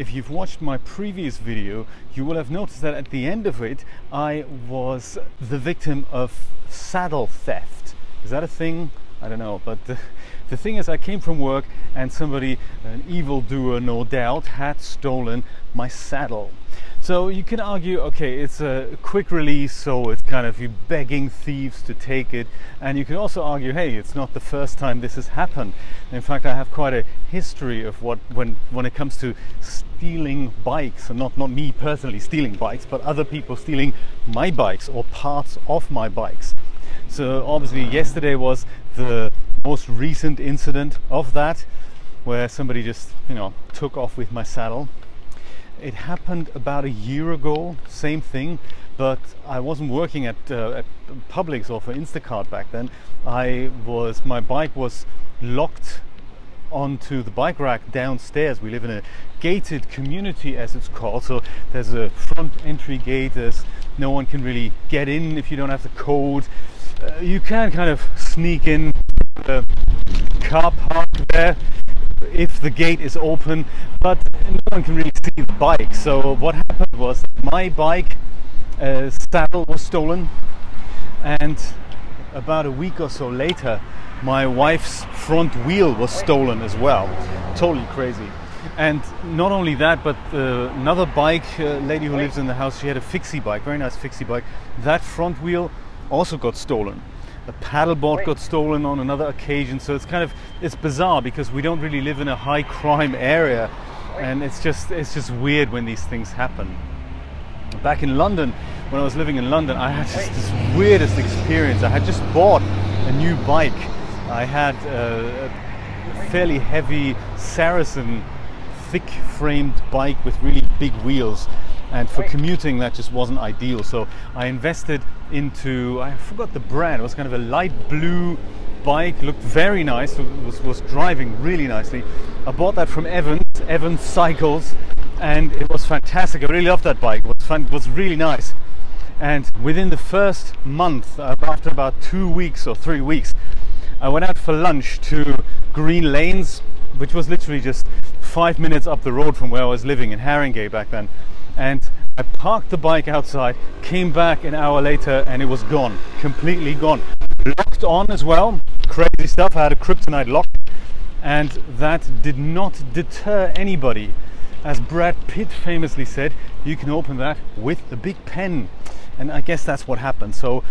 if you've watched my previous video, you will have noticed that at the end of it, I was the victim of saddle theft. Is that a thing? I don't know, but the, the thing is, I came from work and somebody, an evildoer no doubt, had stolen my saddle. So you can argue, okay, it's a quick release, so it's kind of you begging thieves to take it. And you can also argue, hey, it's not the first time this has happened. In fact, I have quite a history of what when when it comes to stealing bikes, and not not me personally stealing bikes, but other people stealing my bikes or parts of my bikes. So obviously, yesterday was the most recent incident of that, where somebody just you know took off with my saddle it happened about a year ago, same thing, but I wasn't working at, uh, at Publix or for Instacart back then. I was, my bike was locked onto the bike rack downstairs. We live in a gated community, as it's called. So there's a front entry gate. There's no one can really get in if you don't have the code. Uh, you can kind of sneak in the car park there if the gate is open, but no one can really see the bike. So what happened was my bike uh, saddle was stolen, and about a week or so later, my wife's front wheel was stolen as well. Totally crazy. And not only that, but uh, another bike, uh, lady who lives in the house, she had a fixie bike, very nice fixie bike. That front wheel also got stolen a paddleboard got stolen on another occasion. So it's kind of it's bizarre because we don't really live in a high crime area, and it's just it's just weird when these things happen. Back in London, when I was living in London, I had just this weirdest experience. I had just bought a new bike. I had uh, a, a fairly heavy Saracen thick framed bike with really big wheels and for commuting that just wasn't ideal so i invested into i forgot the brand it was kind of a light blue bike looked very nice was, was driving really nicely. I bought that from evans evans cycles and it was fantastic. I really loved that bike it was fun it was really nice. And within the first month after about two weeks or three weeks i went out for lunch to green lanes which was literally just five minutes up the road from where i was living in haringey back then. And I parked the bike outside, came back an hour later, and it was gone, completely gone. Locked on as well, crazy stuff. I had a kryptonite lock, and that did not deter anybody. As Brad Pitt famously said, you can open that with a Bic pen, and I guess that's what happened. So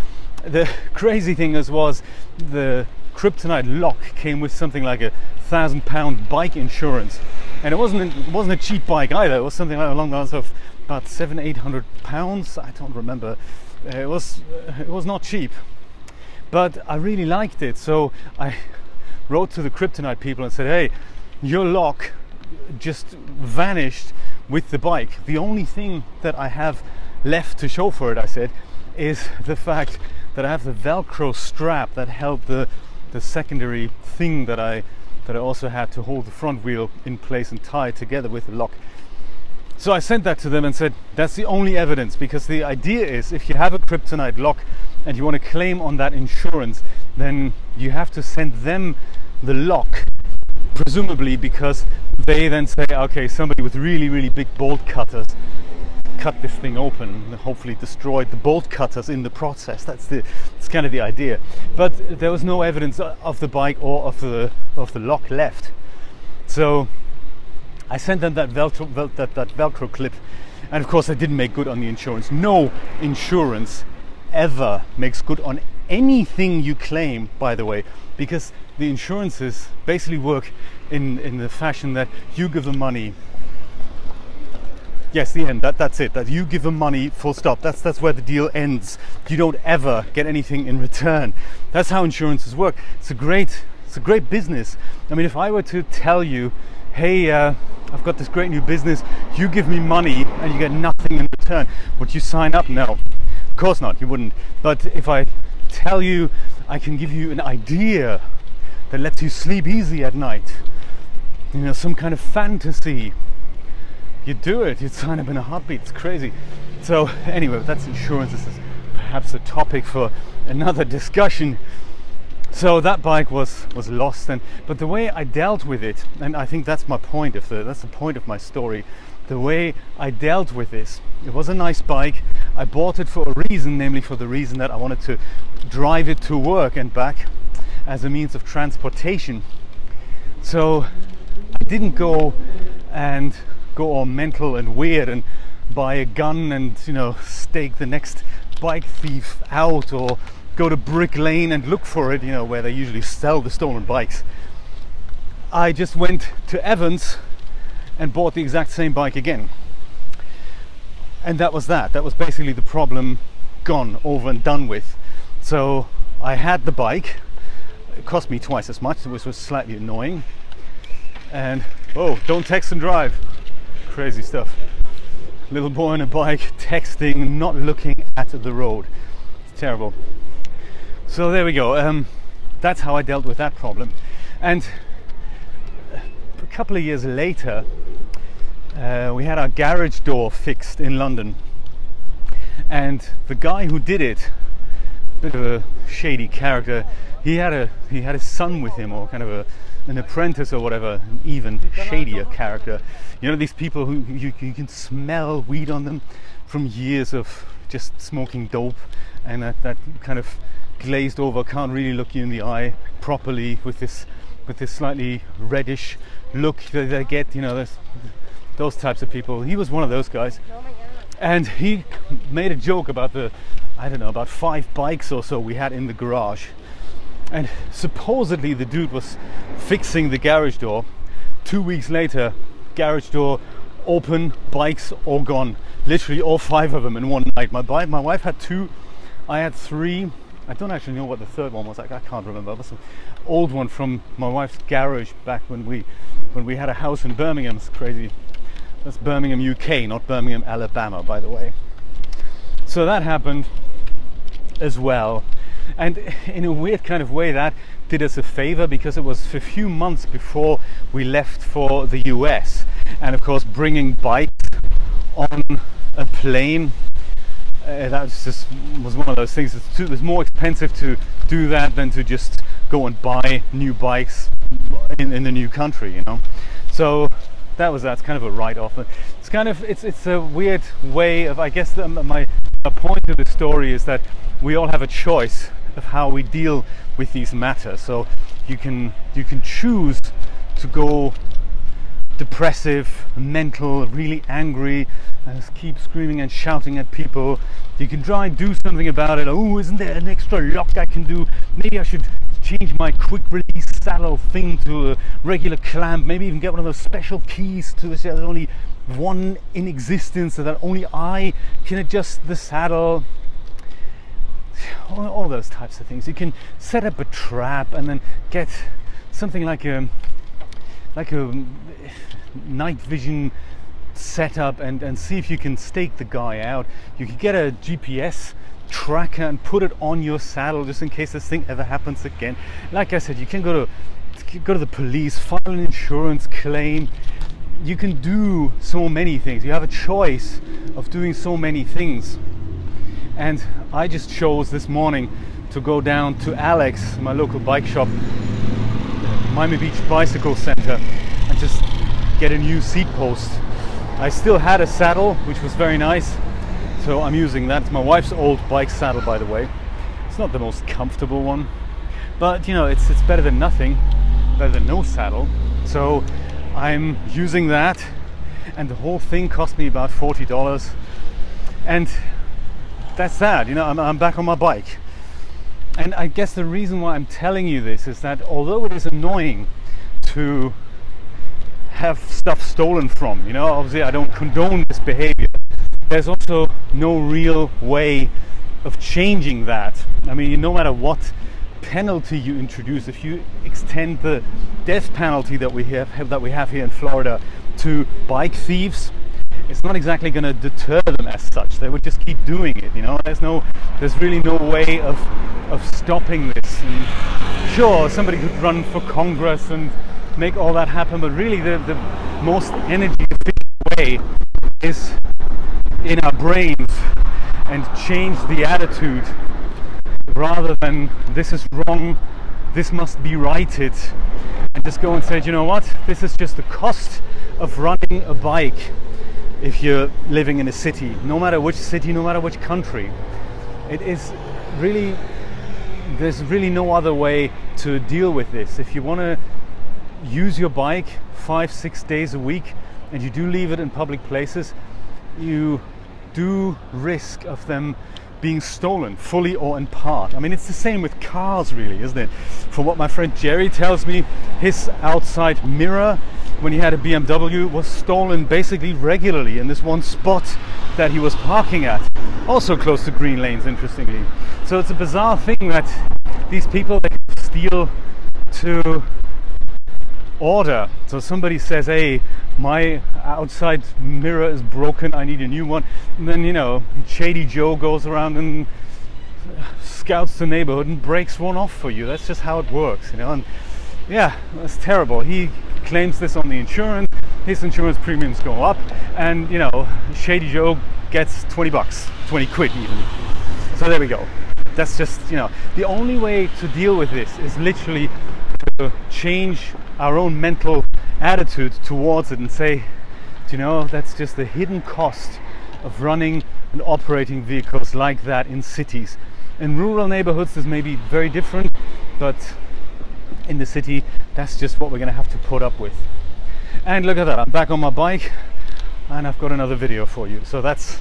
the crazy thing is was the kryptonite lock came with something like a thousand pound bike insurance and it wasn't it wasn't a cheap bike either it was something like along the lines of about seven eight hundred pounds i don't remember. Uh, it was uh, it was not cheap but i really liked it. So i wrote to the kryptonite people and said hey your lock just vanished with the bike. The only thing that i have left to show for it i said is the fact that i have the velcro strap that held the the secondary thing that i that I also had to hold the front wheel in place and tie it together with the lock. So I sent that to them and said, that's the only evidence because the idea is if you have a kryptonite lock and you want to claim on that insurance, then you have to send them the lock, presumably because they then say, okay, somebody with really, really big bolt cutters cut this thing open and hopefully destroyed the bolt cutters in the process. That's the it's kind of the idea. But there was no evidence of the bike or of the of the lock left. So I sent them that Velcro vel, that, that Velcro clip, and of course I didn't make good on the insurance. No insurance ever makes good on anything you claim, by the way, because the insurances basically work in, in the fashion that you give them money. Yes the end. That that's it. That you give them money full stop. That's that's where the deal ends. You don't ever get anything in return. That's how insurances work. It's a great it's a great business. I mean if i were to tell you hey uh, i've got this great new business you give me money and you get nothing in return would you sign up no of course not you wouldn't but if i tell you i can give you an idea that lets you sleep easy at night you know some kind of fantasy you do it. You'd sign up in a heartbeat. It's crazy. So anyway, that's insurance. This is perhaps a topic for another discussion. So that bike was was lost and but the way i dealt with it and i think that's my point of the that's the point of my story. The way i dealt with this it was a nice bike. I bought it for a reason namely for the reason that i wanted to drive it to work and back as a means of transportation. So i didn't go and go all mental and weird and buy a gun and you know stake the next bike thief out or go to Brick Lane and look for it, you know, where they usually sell the stolen bikes. I just went to Evans and bought the exact same bike again. And that was that. That was basically the problem gone, over and done with. So I had the bike. It cost me twice as much, which was slightly annoying. And oh, don't text and drive. Crazy stuff. Little boy on a bike texting, not looking at the road. It's terrible. So there we go. Um, that's how I dealt with that problem. And a couple of years later, uh, we had our garage door fixed in London. And the guy who did it, a bit of a shady character, he had a he had a son with him, or kind of a an apprentice or whatever, an even shadier character. You know these people who you, you can smell weed on them from years of just smoking dope, and that, that kind of glazed over, can't really look you in the eye properly with this with this slightly reddish look that they get. You know, those types of people. He was one of those guys, oh and he made a joke about the I don't know about five bikes or so we had in the garage, and supposedly the dude was fixing the garage door. Two weeks later, garage door open, bikes all gone. Literally all five of them in one night. My bike, my wife had two, I had three I don't actually know what the third one was. I can't remember. It was an old one from my wife's garage back when we when we had a house in Birmingham. It's crazy. That's Birmingham, UK, not Birmingham, Alabama, by the way. So that happened as well. And in a weird kind of way, that did us a favor because it was a few months before we left for the US. And of course, bringing bikes on a plane uh, that was just was one of those things. It's, too, it's more expensive to do that than to just go and buy new bikes in, in the new country, you know. So that was that's kind of a write-off. It's kind of it's it's a weird way of I guess the, my point of the story is that we all have a choice of how we deal with these matters. So you can you can choose to go depressive, mental, really angry, and just keep screaming and shouting at people. You can try and do something about it. Oh, isn't there an extra lock I can do? Maybe I should change my quick release saddle thing to a regular clamp. Maybe even get one of those special keys to this. There's only one in existence so that only I can adjust the saddle. All, all those types of things. You can set up a trap and then get something like a like a night vision setup and, and see if you can stake the guy out. You can get a GPS tracker and put it on your saddle just in case this thing ever happens again. Like I said, you can go to go to the police, file an insurance claim. You can do so many things. You have a choice of doing so many things. And I just chose this morning to go down to Alex, my local bike shop, Miami Beach Bicycle Center, and just get a new seat post. I still had a saddle, which was very nice, so I'm using that. It's my wife's old bike saddle, by the way. It's not the most comfortable one, but you know, it's it's better than nothing, better than no saddle. So I'm using that, and the whole thing cost me about forty dollars, and that's that. You know, I'm, I'm back on my bike. And I guess the reason why I'm telling you this is that although it is annoying to have stuff stolen from. You know, obviously, I don't condone this behavior. There's also no real way of changing that. I mean, no matter what penalty you introduce, if you extend the death penalty that we have, that we have here in Florida to bike thieves, it's not exactly going to deter them as such. They would just keep doing it. You know, there's no, there's really no way of of stopping this. And sure, somebody could run for Congress and make all that happen. But really, the, the most energy efficient way is in our brains and change the attitude rather than this is wrong, this must be righted and just go and say, you know what, this is just the cost of running a bike if you're living in a city, no matter which city, no matter which country. It is really, there's really no other way to deal with this. If you want to use your bike five, six days a week and you do leave it in public places, you do risk of them being stolen fully or in part. I mean, it's the same with cars, really, isn't it? From what my friend Jerry tells me, his outside mirror when he had a BMW was stolen basically regularly in this one spot that he was parking at, also close to green lanes, interestingly. So it's a bizarre thing that these people they steal to order. So somebody says, "Hey, my outside mirror is broken. I need a new one." And then you know, Shady Joe goes around and scouts the neighborhood and breaks one off for you. That's just how it works, you know. And yeah, that's terrible. He claims this on the insurance. His insurance premiums go up, and you know, Shady Joe gets 20 bucks, 20 quid even. So there we go. That's just you know, the only way to deal with this is literally change our own mental attitude towards it and say, you know, that's just the hidden cost of running and operating vehicles like that in cities. In rural neighborhoods, this may be very different, but in the city, that's just what we're going to have to put up with. And look at that, I'm back on my bike and I've got another video for you. So that's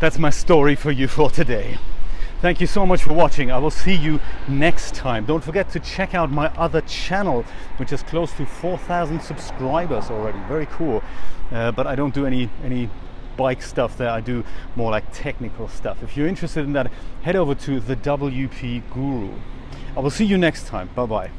that's my story for you for today. Thank you so much for watching. I will see you next time. Don't forget to check out my other channel, which is close to 4,000 subscribers already. Very cool. Uh, but I don't do any any bike stuff there. I do more like technical stuff. If you're interested in that, head over to the WP Guru. I will see you next time. Bye bye.